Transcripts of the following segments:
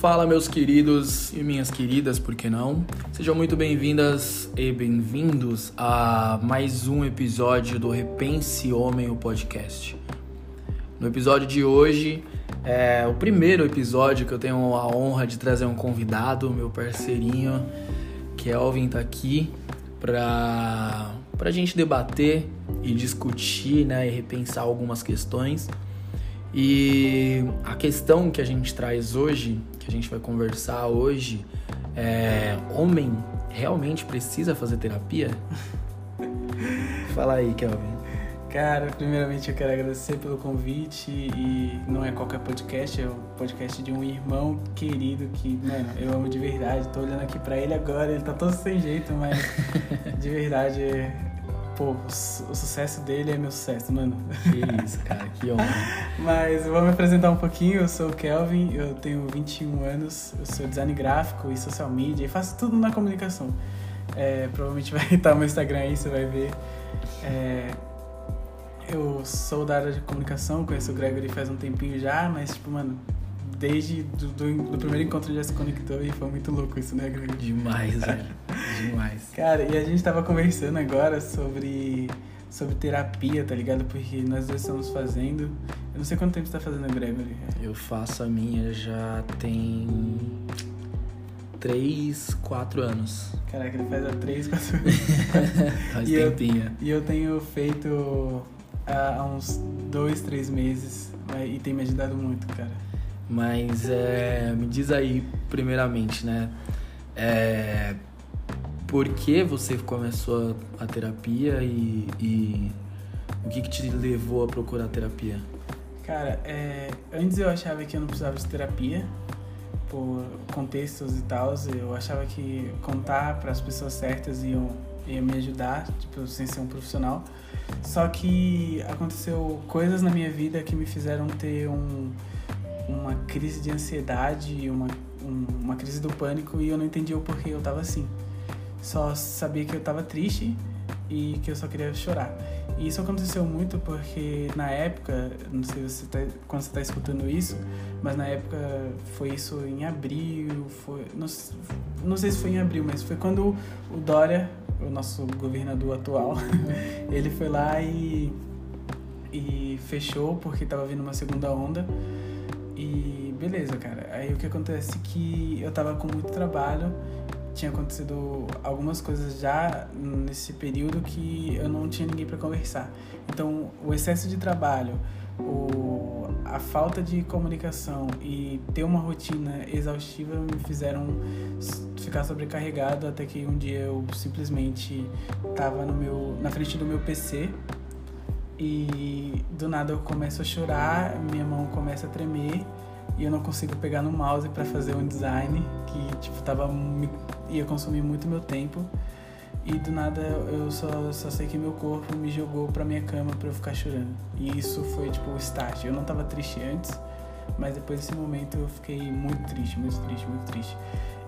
Fala, meus queridos e minhas queridas, por que não? Sejam muito bem-vindas e bem-vindos a mais um episódio do Repense Homem, o podcast. No episódio de hoje, é o primeiro episódio que eu tenho a honra de trazer um convidado, meu parceirinho, Kelvin, tá aqui para a gente debater e discutir né, e repensar algumas questões. E a questão que a gente traz hoje, que a gente vai conversar hoje, é: homem realmente precisa fazer terapia? Fala aí, Kelvin. Cara, primeiramente eu quero agradecer pelo convite e não é qualquer podcast, é o podcast de um irmão querido que, mano, eu amo de verdade. Tô olhando aqui pra ele agora, ele tá todo sem jeito, mas de verdade, pô, o sucesso dele é meu sucesso, mano. Que isso, cara, que honra. mas vou me apresentar um pouquinho, eu sou o Kelvin, eu tenho 21 anos, eu sou design gráfico e social media e faço tudo na comunicação. É, provavelmente vai estar no meu Instagram aí, você vai ver. É, eu sou da área de comunicação, conheço o Gregory faz um tempinho já, mas, tipo, mano, desde do, do, do primeiro encontro já se conectou e foi muito louco isso, né, Gregory? Demais, velho. Demais. Cara, e a gente tava conversando agora sobre, sobre terapia, tá ligado? Porque nós dois estamos fazendo. Eu não sei quanto tempo você tá fazendo, Gregory. Eu faço a minha já tem. 3, 4 anos. Caraca, ele faz há 3, 4 anos. faz e tempinho. Eu, e eu tenho feito há uns dois, três meses e tem me ajudado muito, cara. Mas é, me diz aí, primeiramente, né? É, por que você começou a terapia e, e o que, que te levou a procurar terapia? Cara, é, antes eu achava que eu não precisava de terapia por contextos e tal. Eu achava que contar para as pessoas certas iam, ia me ajudar, tipo, sem ser um profissional. Só que aconteceu coisas na minha vida que me fizeram ter um, uma crise de ansiedade, uma, um, uma crise do pânico e eu não entendi o porquê eu tava assim. Só sabia que eu tava triste e que eu só queria chorar. E isso aconteceu muito porque na época, não sei se tá, quando você está escutando isso, mas na época foi isso em abril, foi, não, não sei se foi em abril, mas foi quando o Dória o nosso governador atual, ele foi lá e, e fechou porque tava vindo uma segunda onda. E beleza, cara. Aí o que acontece é que eu tava com muito trabalho, tinha acontecido algumas coisas já nesse período que eu não tinha ninguém para conversar. Então, o excesso de trabalho, o, a falta de comunicação e ter uma rotina exaustiva me fizeram ficar sobrecarregado até que um dia eu simplesmente estava no meu na frente do meu PC e do nada eu começo a chorar, minha mão começa a tremer e eu não consigo pegar no mouse para fazer um design que tipo tava ia consumir muito meu tempo e do nada eu só, só sei que meu corpo me jogou pra minha cama pra eu ficar chorando. E isso foi tipo o start. Eu não tava triste antes, mas depois desse momento eu fiquei muito triste, muito triste, muito triste.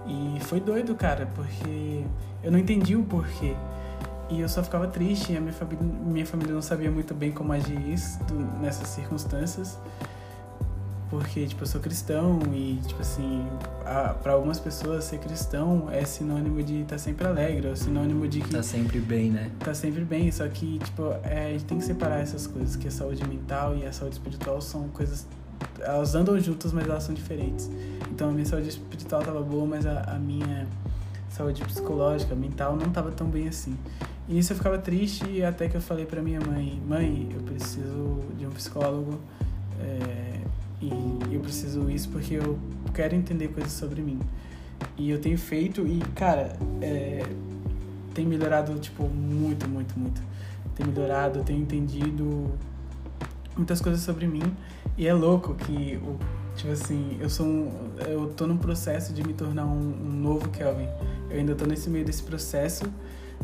E foi doido, cara, porque eu não entendi o porquê. E eu só ficava triste, e a minha família, minha família não sabia muito bem como agir isso, nessas circunstâncias. Porque tipo eu sou cristão e tipo assim para algumas pessoas ser cristão é sinônimo de estar tá sempre alegre é sinônimo de que tá sempre bem né? tá sempre bem. Só que tipo é, a gente tem que separar essas coisas que a saúde mental e a saúde espiritual são coisas elas andam juntas mas elas são diferentes. Então a minha saúde espiritual tava boa mas a, a minha saúde psicológica mental não tava tão bem assim e isso eu ficava triste até que eu falei para minha mãe mãe eu preciso de um psicólogo é, e eu preciso isso porque eu quero entender coisas sobre mim. E eu tenho feito e, cara, é, tem melhorado, tipo, muito, muito, muito. Tem melhorado, tenho entendido muitas coisas sobre mim. E é louco que, tipo assim, eu sou um, eu tô num processo de me tornar um, um novo Kelvin. Eu ainda tô nesse meio desse processo,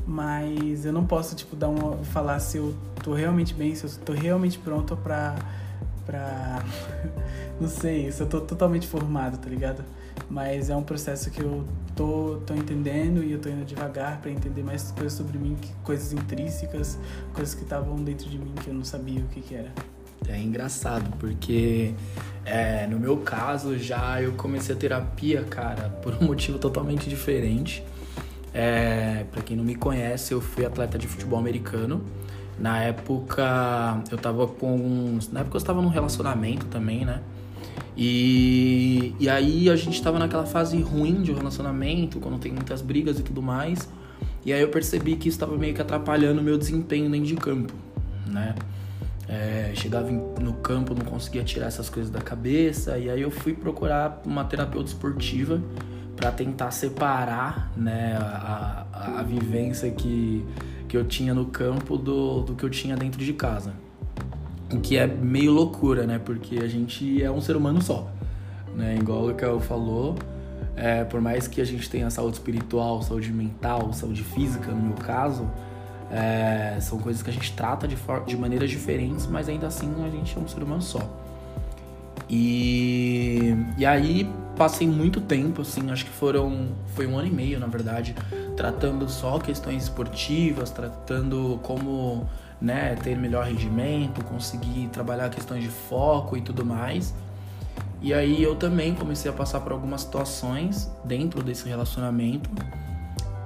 mas eu não posso, tipo, dar uma, falar se eu tô realmente bem, se eu tô realmente pronto pra pra. Não sei, se eu tô totalmente formado, tá ligado? Mas é um processo que eu tô, tô entendendo e eu tô indo devagar para entender mais coisas sobre mim, coisas intrínsecas, coisas que estavam dentro de mim que eu não sabia o que, que era. É engraçado, porque É, no meu caso, já eu comecei a terapia, cara, por um motivo totalmente diferente. É, para quem não me conhece, eu fui atleta de futebol americano. Na época, eu tava com. Na época, eu estava num relacionamento também, né? E, e aí a gente tava naquela fase ruim de relacionamento, quando tem muitas brigas e tudo mais. E aí eu percebi que isso estava meio que atrapalhando o meu desempenho dentro de campo, né? É, chegava no campo, não conseguia tirar essas coisas da cabeça, e aí eu fui procurar uma terapeuta esportiva para tentar separar né, a, a, vivência que, que eu tinha no campo do, do que eu tinha dentro de casa. O que é meio loucura, né? Porque a gente é um ser humano só, né? Igual o eu falou, é, por mais que a gente tenha saúde espiritual, saúde mental, saúde física, no meu caso, é, são coisas que a gente trata de, de maneiras diferentes, mas ainda assim a gente é um ser humano só. E, e aí passei muito tempo, assim, acho que foram foi um ano e meio, na verdade, tratando só questões esportivas, tratando como né, ter melhor rendimento, conseguir trabalhar questões de foco e tudo mais. E aí eu também comecei a passar por algumas situações dentro desse relacionamento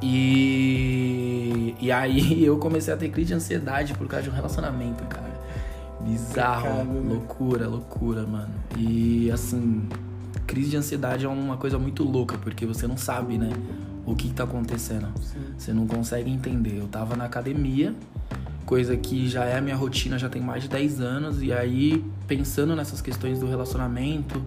e, e aí eu comecei a ter crise de ansiedade por causa de um relacionamento, cara. Bizarro, né? loucura, loucura, mano. E assim, crise de ansiedade é uma coisa muito louca, porque você não sabe, né, o que tá acontecendo. Sim. Você não consegue entender. Eu tava na academia, coisa que já é a minha rotina já tem mais de 10 anos, e aí pensando nessas questões do relacionamento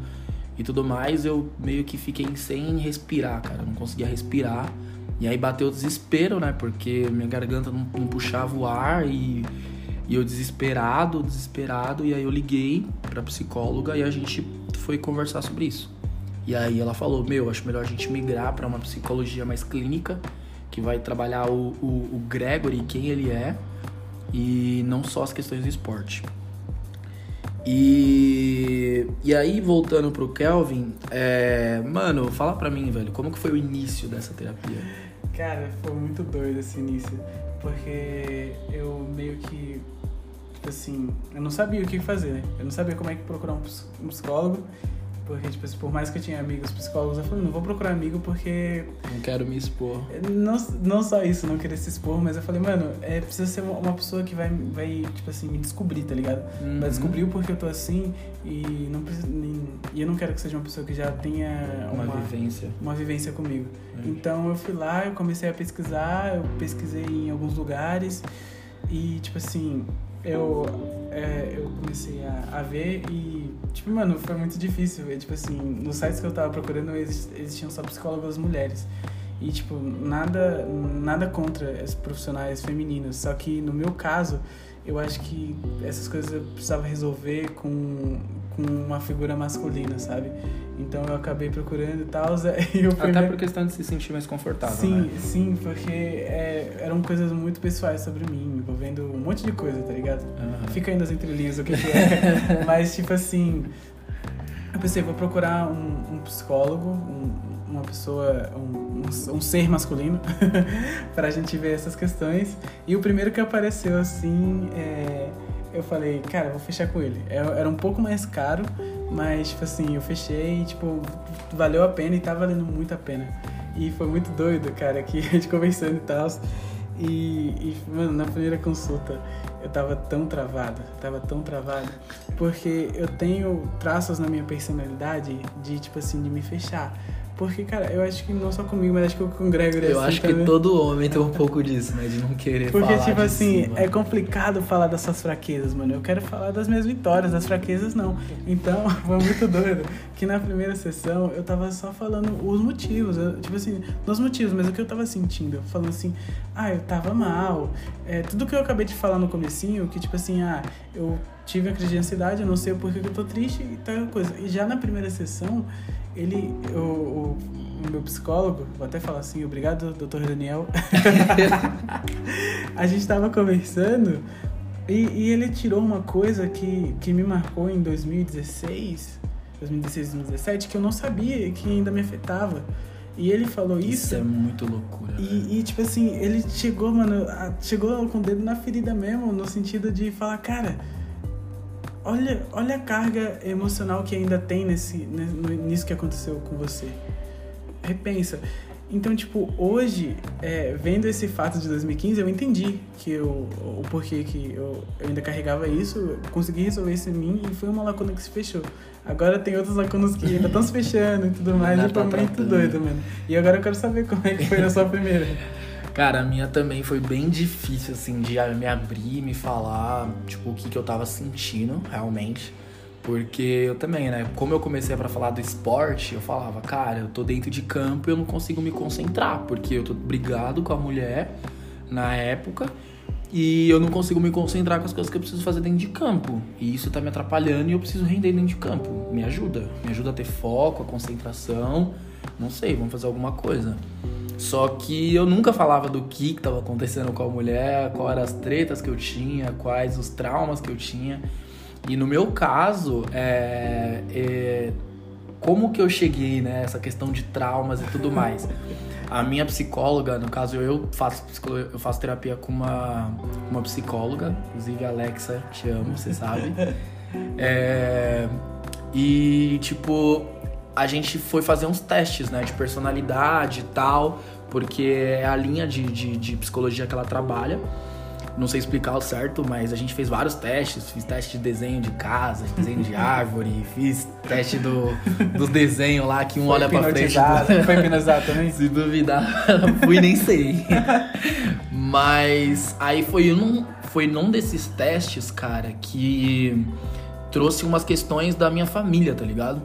e tudo mais, eu meio que fiquei sem respirar, cara. Eu não conseguia respirar. E aí bateu o desespero, né? Porque minha garganta não, não puxava o ar e, e eu desesperado, desesperado. E aí eu liguei pra psicóloga e a gente foi conversar sobre isso. E aí ela falou: Meu, acho melhor a gente migrar para uma psicologia mais clínica, que vai trabalhar o, o, o Gregory, quem ele é, e não só as questões do esporte. E, e aí, voltando pro Kelvin, é, mano, fala pra mim, velho, como que foi o início dessa terapia? Cara, foi muito doido esse início, porque eu meio que, tipo assim, eu não sabia o que fazer, né? Eu não sabia como é que procurar um psicólogo, porque, tipo assim, por mais que eu tinha amigos psicólogos, eu falei, não vou procurar amigo porque. Não quero me expor. Não, não só isso, não querer se expor, mas eu falei, mano, é, precisa ser uma pessoa que vai, vai, tipo assim, me descobrir, tá ligado? Uhum. Vai descobrir o porquê eu tô assim e, não e eu não quero que seja uma pessoa que já tenha uma, uma vivência. Uma vivência comigo. Uhum. Então eu fui lá, eu comecei a pesquisar, eu pesquisei em alguns lugares e, tipo assim, eu, é, eu comecei a, a, ver e, tipo, mano, foi muito difícil. É, tipo assim, nos sites que eu tava procurando existiam só psicólogas mulheres. E, tipo, nada, nada contra esses profissionais femininos. Só que, no meu caso, eu acho que essas coisas eu precisava resolver com, com uma figura masculina, sabe? Então eu acabei procurando e tal. Até por questão de se sentir mais confortável. Sim, né? sim, porque é, eram coisas muito pessoais sobre mim, envolvendo um monte de coisa, tá ligado? Uhum. Fica ainda as entrelinhas o que, que é. Mas, tipo assim, eu pensei, vou procurar um, um psicólogo, um, uma pessoa, um, um, um ser masculino, pra gente ver essas questões. E o primeiro que apareceu assim é eu falei, cara, vou fechar com ele. É, era um pouco mais caro, mas, tipo assim, eu fechei e, tipo, valeu a pena e tá valendo muito a pena. E foi muito doido, cara, que a gente conversando e tal. E, e, mano, na primeira consulta eu tava tão travado, tava tão travado, porque eu tenho traços na minha personalidade de, tipo assim, de me fechar. Porque, cara, eu acho que não só comigo, mas acho que com o Gregory Eu assim, acho também. que todo homem tem um pouco disso, né? De não querer Porque, falar. Porque, tipo assim, é complicado falar das suas fraquezas, mano. Eu quero falar das minhas vitórias, das fraquezas não. Então, foi muito doido que na primeira sessão eu tava só falando os motivos. Eu, tipo assim, não os motivos, mas o que eu tava sentindo. Falando assim, ah, eu tava mal. É, tudo que eu acabei de falar no comecinho, que tipo assim, ah, eu tive a crise de ansiedade, eu não sei porquê que eu tô triste e tal coisa. E já na primeira sessão, ele, o, o, o, meu psicólogo, vou até falar assim, obrigado, doutor Daniel. a gente tava conversando e, e, ele tirou uma coisa que, que me marcou em 2016, 2016, 2017, que eu não sabia que ainda me afetava. E ele falou isso. Isso é muito loucura. E, e, tipo assim, ele chegou, mano, chegou com o dedo na ferida mesmo, no sentido de falar, cara, olha, olha a carga emocional que ainda tem nesse, nisso que aconteceu com você. Repensa. Então, tipo, hoje, é, vendo esse fato de 2015, eu entendi que eu, o porquê que eu, eu ainda carregava isso, eu consegui resolver isso em mim e foi uma lacuna que se fechou. Agora tem outras lacunas que ainda estão se fechando e tudo mais, e foi tá muito doido, mano. E agora eu quero saber como é que foi na sua primeira. Cara, a minha também foi bem difícil, assim, de me abrir, me falar, tipo, o que, que eu tava sentindo, realmente. Porque eu também, né? Como eu comecei para falar do esporte, eu falava, cara, eu tô dentro de campo e eu não consigo me concentrar, porque eu tô brigado com a mulher na época e eu não consigo me concentrar com as coisas que eu preciso fazer dentro de campo. E isso tá me atrapalhando e eu preciso render dentro de campo. Me ajuda. Me ajuda a ter foco, a concentração. Não sei, vamos fazer alguma coisa. Só que eu nunca falava do que estava acontecendo com a mulher, quais eram as tretas que eu tinha, quais os traumas que eu tinha. E no meu caso, é, é, como que eu cheguei nessa né, questão de traumas e tudo mais? A minha psicóloga, no caso eu faço, eu faço terapia com uma, uma psicóloga, inclusive Alexa, te amo, você sabe. É, e tipo, a gente foi fazer uns testes, né, de personalidade e tal, porque é a linha de, de, de psicologia que ela trabalha não sei explicar o certo, mas a gente fez vários testes. Fiz teste de desenho de casa, de desenho de árvore, fiz teste do, dos desenhos lá que um foi olha pra frente. Foi hipnotizado também? Se duvidar, fui nem sei. mas aí foi num, foi num desses testes, cara, que trouxe umas questões da minha família, tá ligado?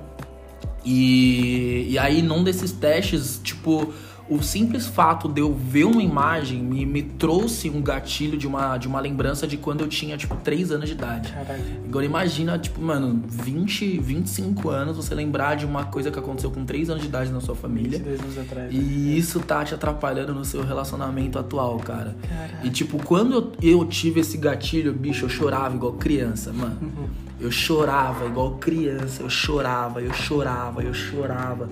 E, e aí num desses testes, tipo o simples fato de eu ver uma imagem me, me trouxe um gatilho de uma, de uma lembrança de quando eu tinha, tipo, 3 anos de idade. Caraca. Agora imagina, tipo, mano, 20, 25 anos, você lembrar de uma coisa que aconteceu com 3 anos de idade na sua família. 22 anos atrás. E né? isso tá te atrapalhando no seu relacionamento atual, cara. Caraca. E, tipo, quando eu, eu tive esse gatilho, bicho, eu chorava igual criança, mano. Eu chorava igual criança, eu chorava, eu chorava, eu chorava.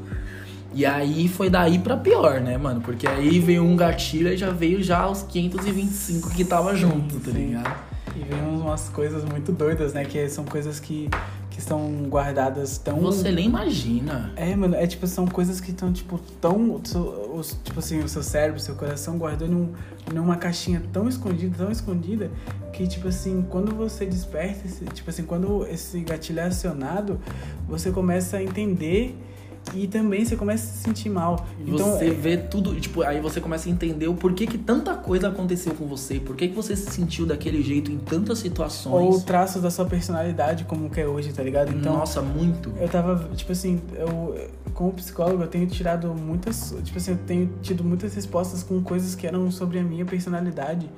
E aí foi daí pra pior, né, mano? Porque aí veio um gatilho e já veio já os 525 que tava junto, tá ligado? E veio umas coisas muito doidas, né? Que são coisas que, que estão guardadas tão. Você nem imagina. É, mano, é tipo, são coisas que estão, tipo, tão. Tipo assim, o seu cérebro, o seu coração guardando num, numa caixinha tão escondida, tão escondida, que, tipo assim, quando você desperta, tipo assim, quando esse gatilho é acionado, você começa a entender e também você começa a se sentir mal. Então, você é... vê tudo, tipo, aí você começa a entender o porquê que tanta coisa aconteceu com você, por que você se sentiu daquele jeito em tantas situações. Ou o traço da sua personalidade como que é hoje, tá ligado? Então, Nossa, muito. Eu tava, tipo assim, eu como psicólogo eu tenho tirado muitas, tipo assim, eu tenho tido muitas respostas com coisas que eram sobre a minha personalidade,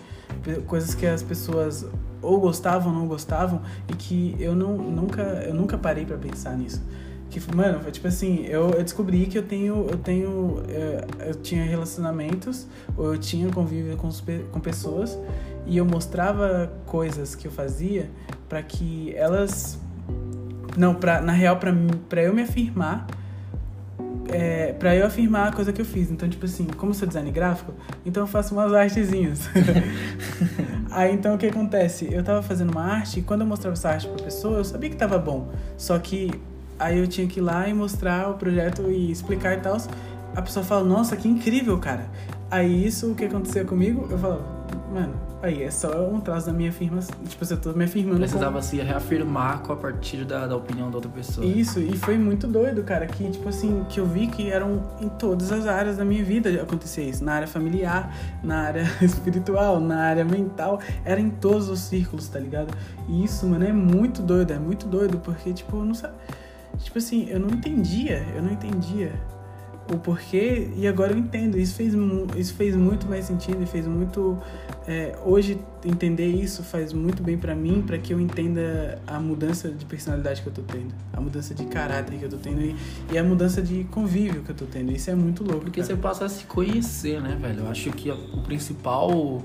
coisas que as pessoas ou gostavam ou não gostavam e que eu não nunca eu nunca parei para pensar nisso. Que, mano, foi tipo assim, eu, eu descobri que eu tenho, eu tenho, eu, é, eu tinha relacionamentos, ou eu tinha convívio com, com pessoas, e eu mostrava coisas que eu fazia para que elas, não, pra, na real, pra, pra eu me afirmar, é, pra eu afirmar a coisa que eu fiz. Então, tipo assim, como sou design gráfico, então eu faço umas artezinhas. Aí então o que acontece? Eu tava fazendo uma arte e quando eu mostrava essa arte pra pessoa, eu sabia que tava bom. Só que Aí eu tinha que ir lá e mostrar o projeto e explicar e tal. A pessoa fala, nossa, que incrível, cara. Aí isso, o que acontecia comigo, eu falava, mano, aí é só um traço da minha firma, tipo, eu tô me afirmando. Precisava com... se reafirmar com a partir da, da opinião da outra pessoa. Isso, e foi muito doido, cara, que, tipo assim, que eu vi que eram em todas as áreas da minha vida acontecia isso. Na área familiar, na área espiritual, na área mental, era em todos os círculos, tá ligado? E isso, mano, é muito doido, é muito doido, porque, tipo, não sabe Tipo assim, eu não entendia, eu não entendia o porquê e agora eu entendo. Isso fez, isso fez muito mais sentido e fez muito. É, hoje, entender isso faz muito bem para mim, para que eu entenda a mudança de personalidade que eu tô tendo, a mudança de caráter que eu tô tendo e, e a mudança de convívio que eu tô tendo. Isso é muito louco. Porque cara. você passa a se conhecer, né, velho? Eu acho que o principal.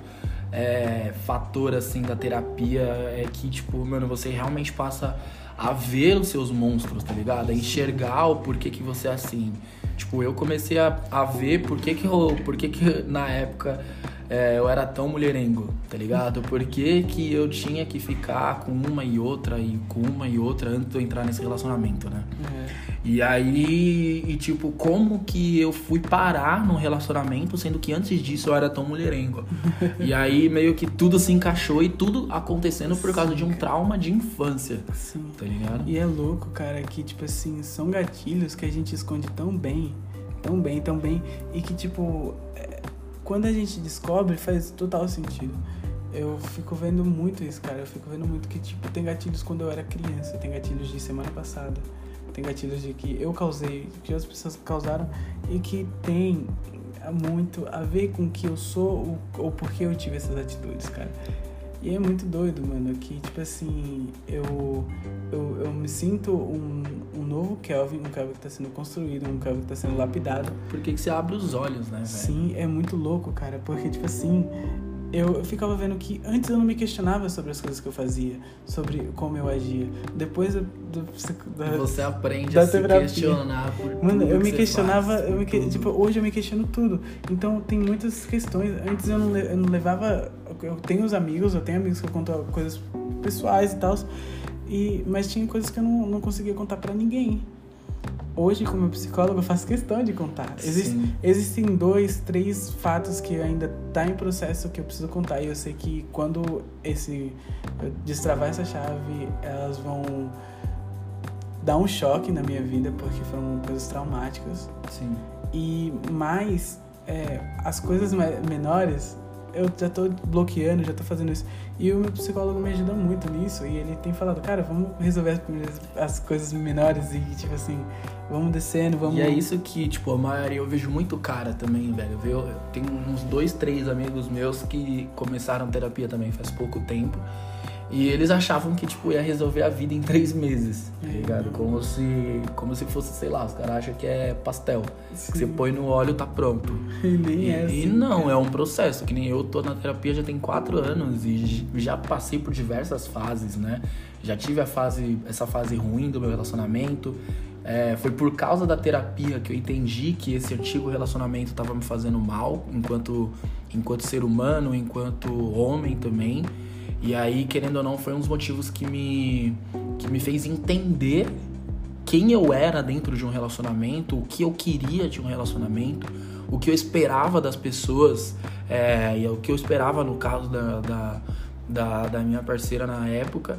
É, fator assim da terapia é que tipo mano você realmente passa a ver os seus monstros, tá ligado? A enxergar o porquê que você é assim. Tipo, eu comecei a, a ver por que que, eu, por que na época é, eu era tão mulherengo, tá ligado? Por que, eu tinha que ficar com uma e outra e com uma e outra antes de eu entrar nesse relacionamento, né? É. E aí, e tipo, como que eu fui parar num relacionamento, sendo que antes disso eu era tão mulherengo? e aí meio que tudo se encaixou e tudo acontecendo por causa de um trauma de infância, Sim. tá ligado? E é louco, cara, que, tipo assim, são gatilhos que a gente esconde tão bem, tão bem, tão bem, e que, tipo, é, quando a gente descobre, faz total sentido. Eu fico vendo muito isso, cara. Eu fico vendo muito que, tipo, tem gatilhos quando eu era criança, tem gatilhos de semana passada, tem gatilhos de que eu causei, que outras pessoas causaram, e que tem muito a ver com o que eu sou ou porque eu tive essas atitudes, cara. E é muito doido, mano, que, tipo assim, eu, eu, eu me sinto um, um novo Kelvin, um Kelvin que tá sendo construído, um Kelvin que tá sendo lapidado. Porque que você abre os olhos, né, velho? Sim, é muito louco, cara, porque, tipo assim, eu, eu ficava vendo que antes eu não me questionava sobre as coisas que eu fazia, sobre como eu agia. Depois do, do, da, Você aprende da a se terapia. questionar por Mano, eu me questionava, faz, eu me tudo. tipo, hoje eu me questiono tudo. Então tem muitas questões. Antes eu não, eu não levava. Eu tenho os amigos, eu tenho amigos que eu conto coisas pessoais e tal. E, mas tinha coisas que eu não, não conseguia contar pra ninguém. Hoje, como psicólogo, eu faço questão de contar. Existe, existem dois, três fatos que ainda tá em processo que eu preciso contar. E eu sei que quando esse destravar essa chave, elas vão dar um choque na minha vida, porque foram coisas traumáticas. Sim. E mais, é, as coisas me- menores, eu já tô bloqueando, já tô fazendo isso. E o meu psicólogo me ajuda muito nisso. E ele tem falado, cara, vamos resolver as, as coisas menores e, tipo assim, vamos descendo, vamos. E é isso que, tipo, a maioria eu vejo muito cara também, velho. Eu, eu tenho uns dois, três amigos meus que começaram terapia também faz pouco tempo. E eles achavam que, tipo, ia resolver a vida em três meses, tá ligado? Como se, como se fosse, sei lá, os caras acham que é pastel. Que você põe no óleo tá pronto. E nem E, é assim. e não, é um processo, que nem eu tô na terapia já tem quatro anos e já passei por diversas fases, né? Já tive a fase, essa fase ruim do meu relacionamento. É, foi por causa da terapia que eu entendi que esse antigo relacionamento estava me fazendo mal, enquanto, enquanto ser humano, enquanto homem também. E aí, querendo ou não, foi um dos motivos que me, que me fez entender quem eu era dentro de um relacionamento, o que eu queria de um relacionamento, o que eu esperava das pessoas, é, e o que eu esperava no caso da, da, da, da minha parceira na época.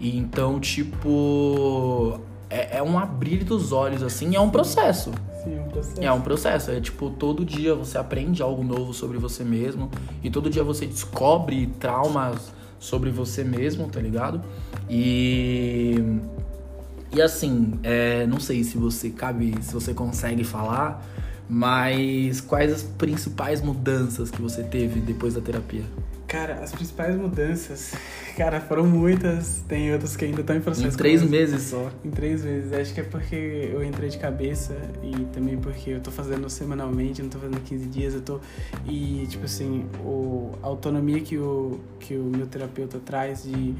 E então, tipo, é, é um abrir dos olhos, assim, é um processo. Sim, é um processo. É um processo, é tipo, todo dia você aprende algo novo sobre você mesmo e todo dia você descobre traumas sobre você mesmo, tá ligado? E e assim, é, não sei se você cabe, se você consegue falar, mas quais as principais mudanças que você teve depois da terapia? Cara, as principais mudanças, cara, foram muitas. Tem outras que ainda estão em processo. Em três meses só. Em três vezes. Acho que é porque eu entrei de cabeça e também porque eu tô fazendo semanalmente, não tô fazendo 15 dias, eu tô. E, tipo assim, o, a autonomia que o, que o meu terapeuta traz de.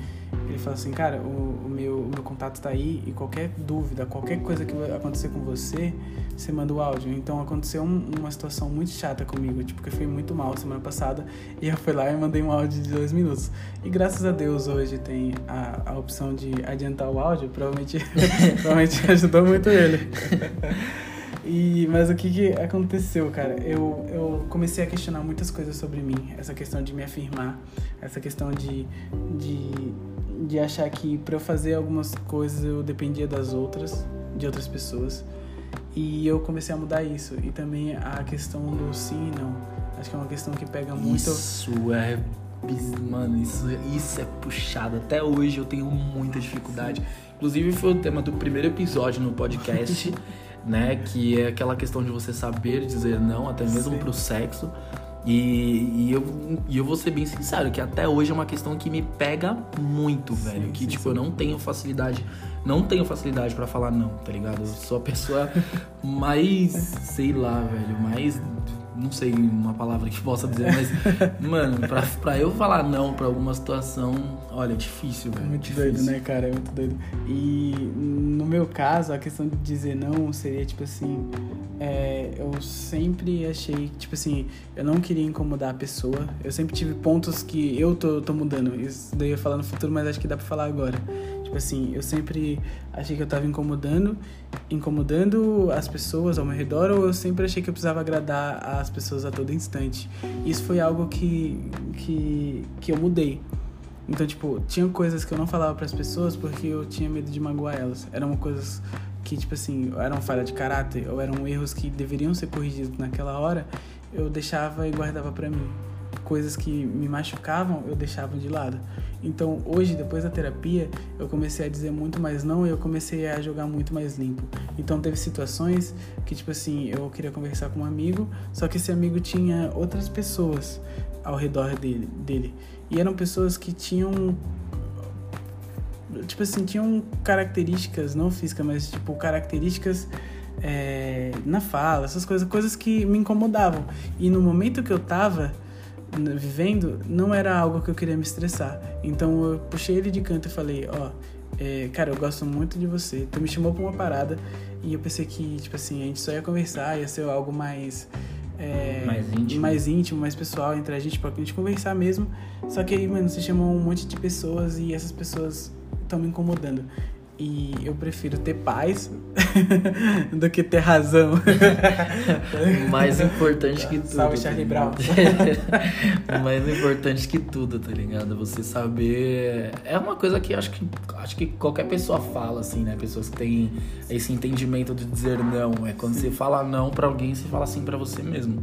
Ele fala assim, cara, o, o meu, o meu contato tá aí e qualquer dúvida, qualquer coisa que vai acontecer com você, você manda o áudio. Então aconteceu um- uma situação muito chata comigo, tipo, que eu fui muito mal semana passada e eu fui lá e mandei um áudio de dois minutos. E graças a Deus hoje tem a, a opção de adiantar o áudio, provavelmente, provavelmente ajudou muito ele. E, mas o que, que aconteceu, cara? Eu, eu comecei a questionar muitas coisas sobre mim. Essa questão de me afirmar, essa questão de, de, de achar que para eu fazer algumas coisas eu dependia das outras, de outras pessoas. E eu comecei a mudar isso. E também a questão do sim e não. Acho que é uma questão que pega muito. Isso é. Mano, isso, isso é puxado. Até hoje eu tenho muita dificuldade. Inclusive, foi o tema do primeiro episódio no podcast, né? Que é aquela questão de você saber dizer não, até mesmo Sim. pro sexo. E, e eu, e eu vou ser bem sincero, que até hoje é uma questão que me pega muito, velho. Que, sim, tipo, sim. eu não tenho facilidade. Não tenho facilidade pra falar não, tá ligado? Eu sou a pessoa mais, sei lá, velho, mais não sei uma palavra que possa dizer, mas, mano, pra, pra eu falar não pra alguma situação, olha, é difícil, velho. É muito difícil. doido, né, cara? É muito doido. E no meu caso, a questão de dizer não seria tipo assim. É, eu sempre achei, tipo assim, eu não queria incomodar a pessoa. Eu sempre tive pontos que eu tô, tô mudando. Isso daí eu ia falar no futuro, mas acho que dá pra falar agora. Tipo assim, eu sempre achei que eu tava incomodando, incomodando as pessoas ao meu redor, ou eu sempre achei que eu precisava agradar as pessoas a todo instante. Isso foi algo que, que, que eu mudei. Então, tipo, tinha coisas que eu não falava para as pessoas porque eu tinha medo de magoar elas. Eram coisas que, tipo assim, eram falha de caráter ou eram erros que deveriam ser corrigidos naquela hora, eu deixava e guardava para mim. Coisas que me machucavam, eu deixava de lado. Então, hoje, depois da terapia, eu comecei a dizer muito mais não e eu comecei a jogar muito mais limpo. Então, teve situações que, tipo assim, eu queria conversar com um amigo, só que esse amigo tinha outras pessoas ao redor dele. dele. E eram pessoas que tinham tipo assim, tinham características, não físicas, mas tipo características é, na fala, essas coisas, coisas que me incomodavam. E no momento que eu tava vivendo, não era algo que eu queria me estressar. Então eu puxei ele de canto e falei, ó, é, cara, eu gosto muito de você. Tu me chamou pra uma parada e eu pensei que, tipo assim, a gente só ia conversar, ia ser algo mais é, mais, íntimo. mais íntimo, mais pessoal entre a gente, pra gente conversar mesmo. Só que aí, mano, você chamou um monte de pessoas e essas pessoas estão me incomodando. E eu prefiro ter paz do que ter razão. mais importante que tudo. Salve, Charlie Brown. mais importante que tudo, tá ligado? Você saber. É uma coisa que acho que acho que qualquer pessoa fala, assim, né? Pessoas que têm esse entendimento de dizer não. É quando você fala não para alguém, você fala sim para você mesmo,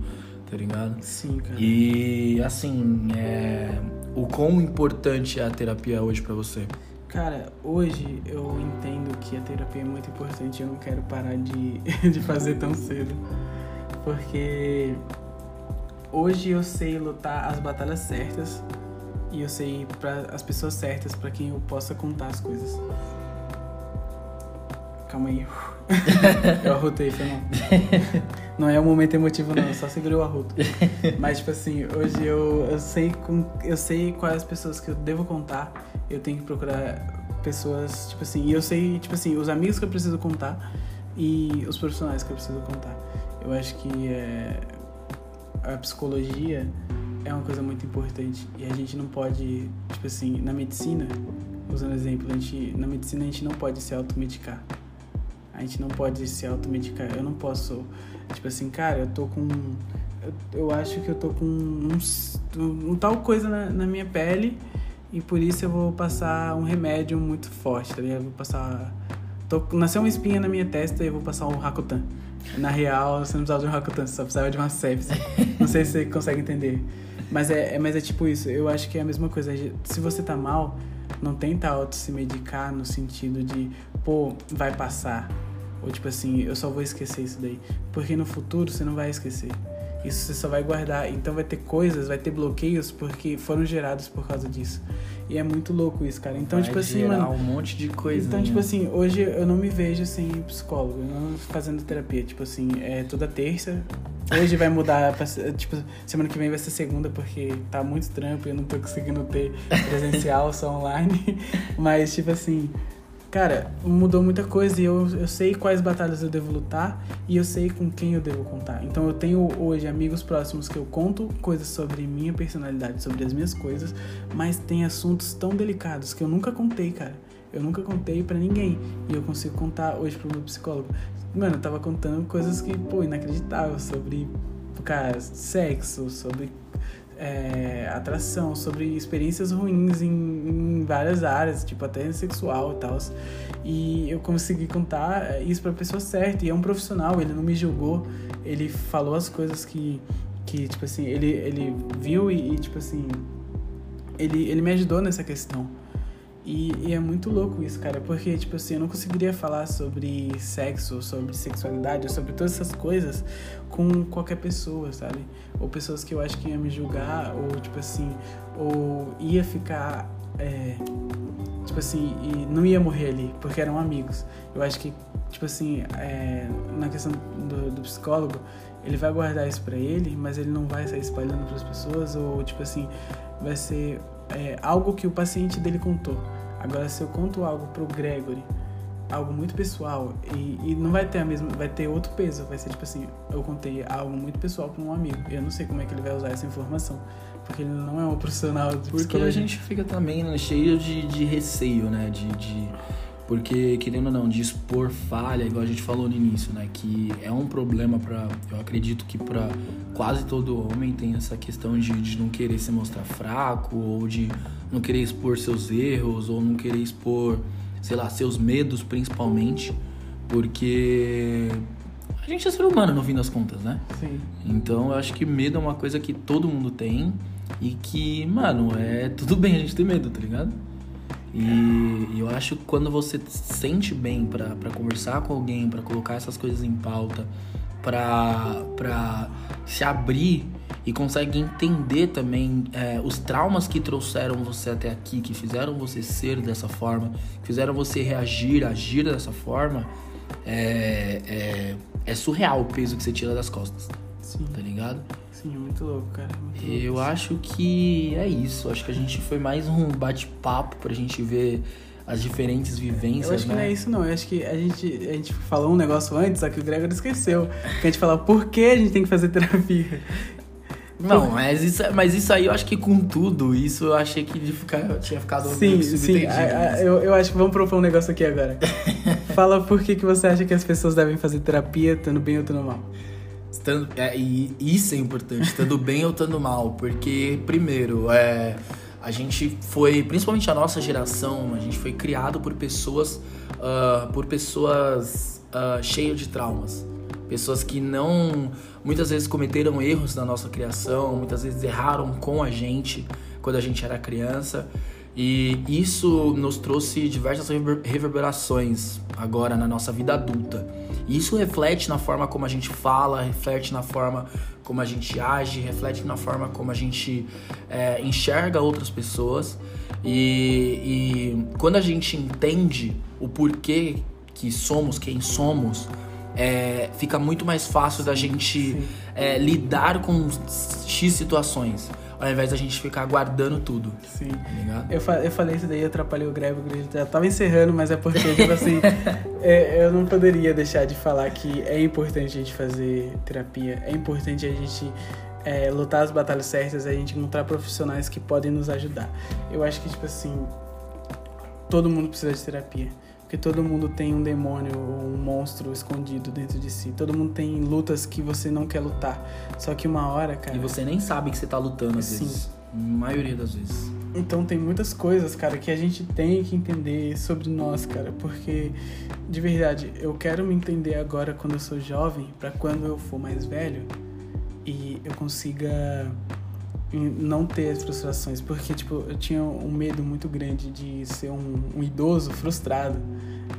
tá ligado? Sim, cara. E assim, é... o quão importante é a terapia hoje para você? Cara, hoje eu entendo que a terapia é muito importante. Eu não quero parar de, de fazer tão cedo. Porque hoje eu sei lutar as batalhas certas e eu sei para as pessoas certas para quem eu possa contar as coisas. Calma aí. eu arrotei, foi não. Não é um momento emotivo não, eu só segurei o arroto. Mas tipo assim, hoje eu, eu sei com, eu sei quais as pessoas que eu devo contar. Eu tenho que procurar pessoas, tipo assim, e eu sei, tipo assim, os amigos que eu preciso contar e os profissionais que eu preciso contar. Eu acho que é, a psicologia é uma coisa muito importante e a gente não pode, tipo assim, na medicina, usando exemplo, a gente, na medicina a gente não pode se automedicar. A gente não pode se automedicar. Eu não posso, tipo assim, cara, eu tô com. Eu, eu acho que eu tô com um, um, um tal coisa na, na, minha pele e por isso eu vou passar um remédio muito forte, tá ligado? Eu vou passar. Tô, nasceu uma espinha na minha testa e eu vou passar um Rakutan. Na real, você não precisava de um Rakutan, você só precisava de uma sepsis. Não sei se você consegue entender. Mas é, é, mas é tipo isso, eu acho que é a mesma coisa. Se você tá mal, não tenta auto se medicar no sentido de, pô, vai passar ou tipo assim, eu só vou esquecer isso daí. Porque no futuro você não vai esquecer. Isso você só vai guardar. Então vai ter coisas, vai ter bloqueios porque foram gerados por causa disso. E é muito louco isso, cara. Então, vai tipo assim, mano. um monte de coisa. Então, tipo assim, hoje eu não me vejo sem psicólogo, não fazendo terapia. Tipo assim, é toda terça. Hoje vai mudar pra, tipo, semana que vem vai ser segunda porque tá muito trampo e eu não tô conseguindo ter presencial, só online. Mas, tipo assim, cara, mudou muita coisa e eu, eu sei quais batalhas eu devo lutar e eu sei com quem eu devo contar. Então eu tenho hoje amigos próximos que eu conto coisas sobre minha personalidade, sobre as minhas coisas, mas tem assuntos tão delicados que eu nunca contei, cara. Eu nunca contei para ninguém e eu consigo contar hoje pro meu psicólogo. Mano, eu tava contando coisas que, pô, inacreditáveis sobre, cara, sexo, sobre é, atração, sobre experiências ruins em, em, várias áreas, tipo até sexual e tal. E eu consegui contar isso pra pessoa certa. E é um profissional, ele não me julgou, ele falou as coisas que, que tipo assim, ele, ele viu e, e tipo assim, ele, ele me ajudou nessa questão. E, e, é muito louco isso, cara, porque, tipo assim, eu não conseguiria falar sobre sexo, sobre sexualidade, sobre todas essas coisas com qualquer pessoa, sabe? Ou pessoas que eu acho que iam me julgar, ou, tipo assim, ou ia ficar. É, tipo assim, e não ia morrer ali, porque eram amigos. Eu acho que, tipo assim, é, na questão do, do psicólogo, ele vai guardar isso para ele, mas ele não vai sair espalhando para as pessoas, ou tipo assim, vai ser é, algo que o paciente dele contou. Agora, se eu conto algo pro Gregory, algo muito pessoal, e, e não vai ter a mesma, vai ter outro peso, vai ser tipo assim, eu contei algo muito pessoal para um amigo, e eu não sei como é que ele vai usar essa informação. Porque ele não é um profissional de Porque a gente fica também né, cheio de, de receio, né? De, de, porque, querendo ou não, de expor falha, igual a gente falou no início, né? Que é um problema para Eu acredito que para quase todo homem tem essa questão de, de não querer se mostrar fraco, ou de não querer expor seus erros, ou não querer expor, sei lá, seus medos principalmente. Porque a gente é ser humano no fim das contas, né? Sim. Então eu acho que medo é uma coisa que todo mundo tem e que, mano, é tudo bem a gente ter medo, tá ligado? E, e eu acho que quando você se sente bem pra pra conversar com alguém, pra colocar essas coisas em pauta, pra pra se abrir e consegue entender também é, os traumas que trouxeram você até aqui, que fizeram você ser dessa forma, que fizeram você reagir, agir dessa forma, é, é, é surreal o peso que você tira das costas, Sim. tá ligado? Sim, muito louco, cara. Muito louco. Eu acho que é isso. Acho que a gente foi mais um bate-papo pra gente ver as diferentes vivências, Eu acho que né? não é isso não, eu acho que a gente, a gente falou um negócio antes, só que o Gregor esqueceu. Que a gente falou por que a gente tem que fazer terapia. Não, mas isso, mas isso aí eu acho que com tudo, isso eu achei que de ficar, eu tinha ficado Sim, que sim, subentendido a- a- nisso. eu, eu acho que vamos propor um negócio aqui agora. Fala por que, que você acha que as pessoas devem fazer terapia, estando bem ou estando mal. Estando, é, e isso é importante, estando bem ou estando mal, porque, primeiro, é, a gente foi, principalmente a nossa geração, a gente foi criado por pessoas, ah, por pessoas ah, cheias de traumas. Pessoas que não, muitas vezes cometeram erros na nossa criação, muitas vezes erraram com a gente quando a gente era criança. E isso nos trouxe diversas rever- reverberações agora na nossa vida adulta. E isso reflete na forma como a gente fala, reflete na forma como a gente age, reflete na forma como a gente é, enxerga outras pessoas. E, e quando a gente entende o porquê que somos quem somos, é, fica muito mais fácil da gente é, lidar com X situações, ao invés da gente ficar guardando tudo, Sim. tá? Eu, fa- eu falei isso daí, atrapalhei o Gregor, ele já tava encerrando, mas é porque, tipo assim, é, eu não poderia deixar de falar que é importante a gente fazer terapia, é importante a gente é, lutar as batalhas certas, a gente encontrar profissionais que podem nos ajudar. Eu acho que, tipo assim, todo mundo precisa de terapia. Porque todo mundo tem um demônio ou um monstro escondido dentro de si. Todo mundo tem lutas que você não quer lutar. Só que uma hora, cara. E você nem sabe que você tá lutando às Sim. vezes. maioria das vezes. Então tem muitas coisas, cara, que a gente tem que entender sobre nós, cara, porque de verdade, eu quero me entender agora quando eu sou jovem, pra quando eu for mais velho e eu consiga não ter as frustrações, porque tipo, eu tinha um medo muito grande de ser um, um idoso frustrado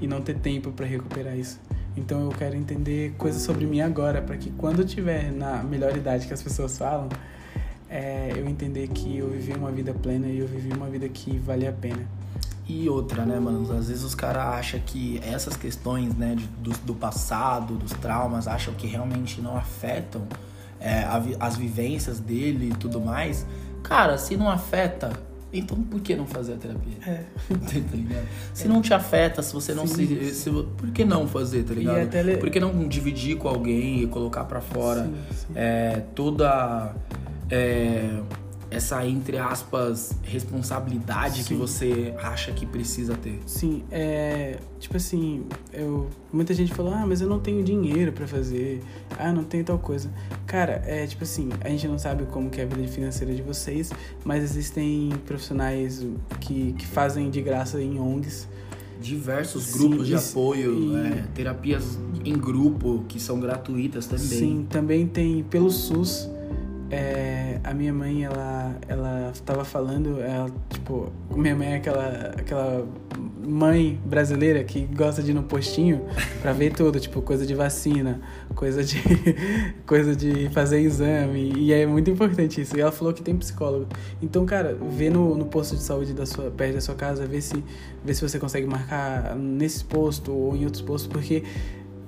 e não ter tempo pra recuperar isso. Então eu quero entender coisas sobre mim agora, pra que quando eu tiver na melhor idade que as pessoas falam, é, eu entender que eu vivi uma vida plena e eu vivi uma vida que vale a pena. E outra, né, mano? Às vezes os caras acham que essas questões, né, do, do passado, dos traumas, acham que realmente não afetam é, as vivências dele e tudo mais. Cara, se não afeta, então por que não fazer a terapia? É. tá ligado? Se não te afeta, se você não Sim, se, sim. se. Por que não fazer, tá ligado? até le- Por que não dividir com alguém e colocar pra fora sim. é, toda é, essa, entre aspas, responsabilidade que Sim. você acha que precisa ter? Sim, é. Tipo assim, eu. Muita gente falou, ah, mas eu não tenho dinheiro pra fazer. Ah, não tenho tal coisa. Cara, é tipo assim, a gente não sabe como que é a vida financeira de vocês, mas existem profissionais que, que fazem de graça em ONGs. Diversos Sim, grupos de isso- apoio, e- é, terapias em grupo que são gratuitas também. Sim, também tem pelo SUS. É, a minha mãe, ela, ela tava falando, ela, tipo, minha mãe é aquela, aquela mãe brasileira que gosta de ir no postinho pra ver tudo, tipo, coisa de vacina, coisa de, coisa de fazer exame. E é muito importante isso. E ela falou que tem psicólogo. Então, cara, vê no, no posto de saúde da sua, perto da sua casa, vê se, vê se você consegue marcar nesse posto ou em outros postos, porque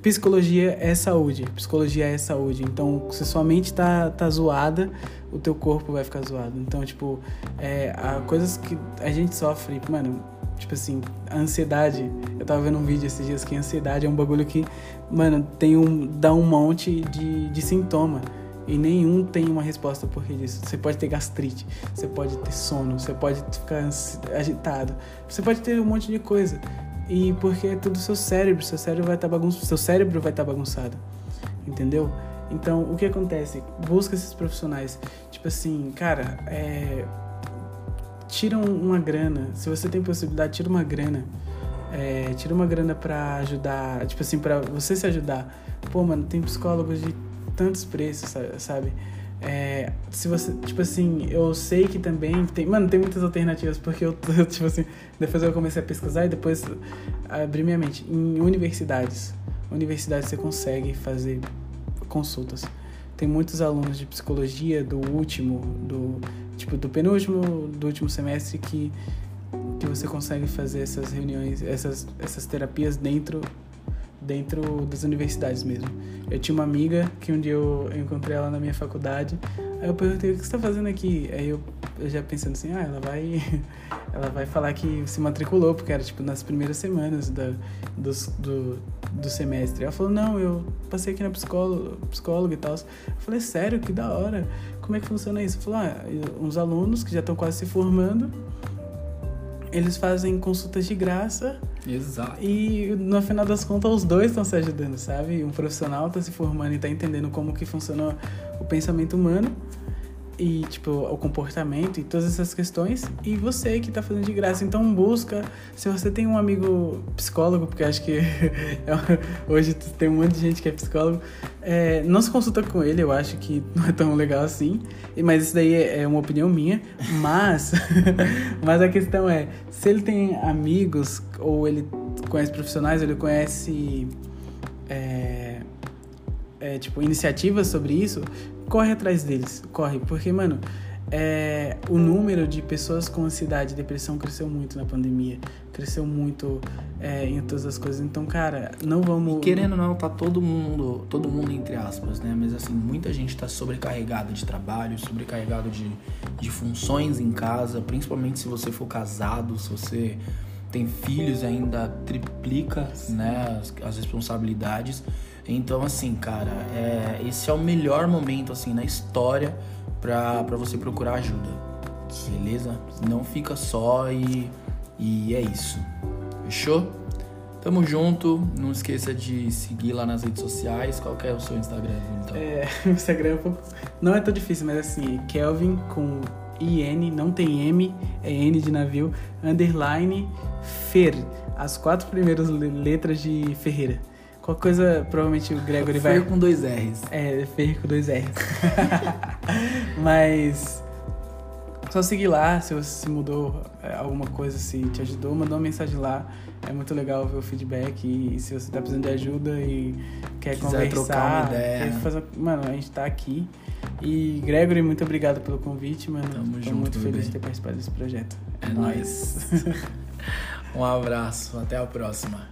psicologia é saúde. Psicologia é saúde. Então, se sua mente tá, tá zoada, o teu corpo vai ficar zoado. Então, tipo, é, há coisas que a gente sofre, mano, tipo assim, a ansiedade. Eu tava vendo um vídeo esses dias que a ansiedade é um bagulho que, mano, tem um, dá um monte de, de sintoma. E nenhum tem uma resposta por que disso. Você pode ter gastrite, você pode ter sono, você pode ficar agitado, você pode ter um monte de coisa. E porque é tudo seu cérebro, seu cérebro vai estar tá bagunçado, seu cérebro vai estar tá bagunçado. Entendeu? Então, o que acontece? Busca esses profissionais. Tipo assim, cara, é... tira uma grana. Se você tem possibilidade, tira uma grana. É... tira uma grana pra ajudar, tipo assim, pra você se ajudar. Pô, mano, tem psicólogos de tantos preços, sabe? É, se você, tipo assim, eu sei que também tem, mano, tem muitas alternativas, porque eu, tipo assim, depois eu comecei a pesquisar e depois abri minha mente. Em universidades, universidades você consegue fazer consultas. Tem muitos alunos de psicologia do último, do, tipo, do penúltimo, do último semestre que, que você consegue fazer essas reuniões, essas, essas terapias dentro dentro das universidades mesmo. Eu tinha uma amiga que um dia eu, encontrei ela na minha faculdade. Aí eu perguntei o que você está fazendo aqui. Aí eu, eu, já pensando assim, ah, ela vai, ela vai falar que se matriculou porque era tipo nas primeiras semanas da, do, do, do semestre. Ela falou, não, eu passei aqui na psicóloga, psicóloga e tal. Eu falei, sério, que da hora. Como é que funciona isso? Falou, ah, uns alunos que já estão quase se formando eles fazem consultas de graça. Exato. E no final das contas os dois estão se ajudando, sabe? Um profissional está se formando e está entendendo como que funciona o pensamento humano e tipo o comportamento e todas essas questões. E você que está fazendo de graça. Então busca. Se você tem um amigo psicólogo porque acho que hoje tem um monte de gente que é psicólogo é, não se consulta com ele eu acho que não é tão legal assim. Mas isso daí é, é uma opinião minha. Mas mas a questão é se ele tem amigos ou ele conhece profissionais ele conhece é, é, tipo, iniciativas sobre isso, corre atrás deles, corre, porque, mano, é, o número de pessoas com ansiedade e depressão cresceu muito na pandemia, cresceu muito é, em todas as coisas. Então, cara, não vamos. E querendo não, tá todo mundo, todo mundo entre aspas, né? Mas assim, muita gente tá sobrecarregada de trabalho, sobrecarregado de, de funções em casa, principalmente se você for casado, se você tem filhos, ainda triplica, né, as, as responsabilidades. Então, assim, cara, é, esse é o melhor momento, assim, na história pra, pra você procurar ajuda. Beleza? Não fica só e, e é isso. Fechou? Tamo junto. Não esqueça de seguir lá nas redes sociais. Qual é o seu Instagram, então? É, o Instagram é um pouco... não é tão difícil, mas assim, Kelvin com IN, não tem M, é N de navio, underline Fer. As quatro primeiras letras de Ferreira. Qualquer coisa, provavelmente o Gregory vai. Fer com dois R's. É, Fer com dois R's. Mas. Só seguir lá, se você se mudou é, alguma coisa, se te ajudou, mandou uma mensagem lá. É muito legal ver o feedback. E, se você tá precisando de ajuda e quer Quiser conversar. Trocar uma ideia. Quer fazer... Mano, a gente tá aqui. E Gregory, muito obrigado pelo convite, mano. Tamo Tô junto, muito feliz bem. de ter participado desse projeto. É, é nóis. um abraço, até a próxima.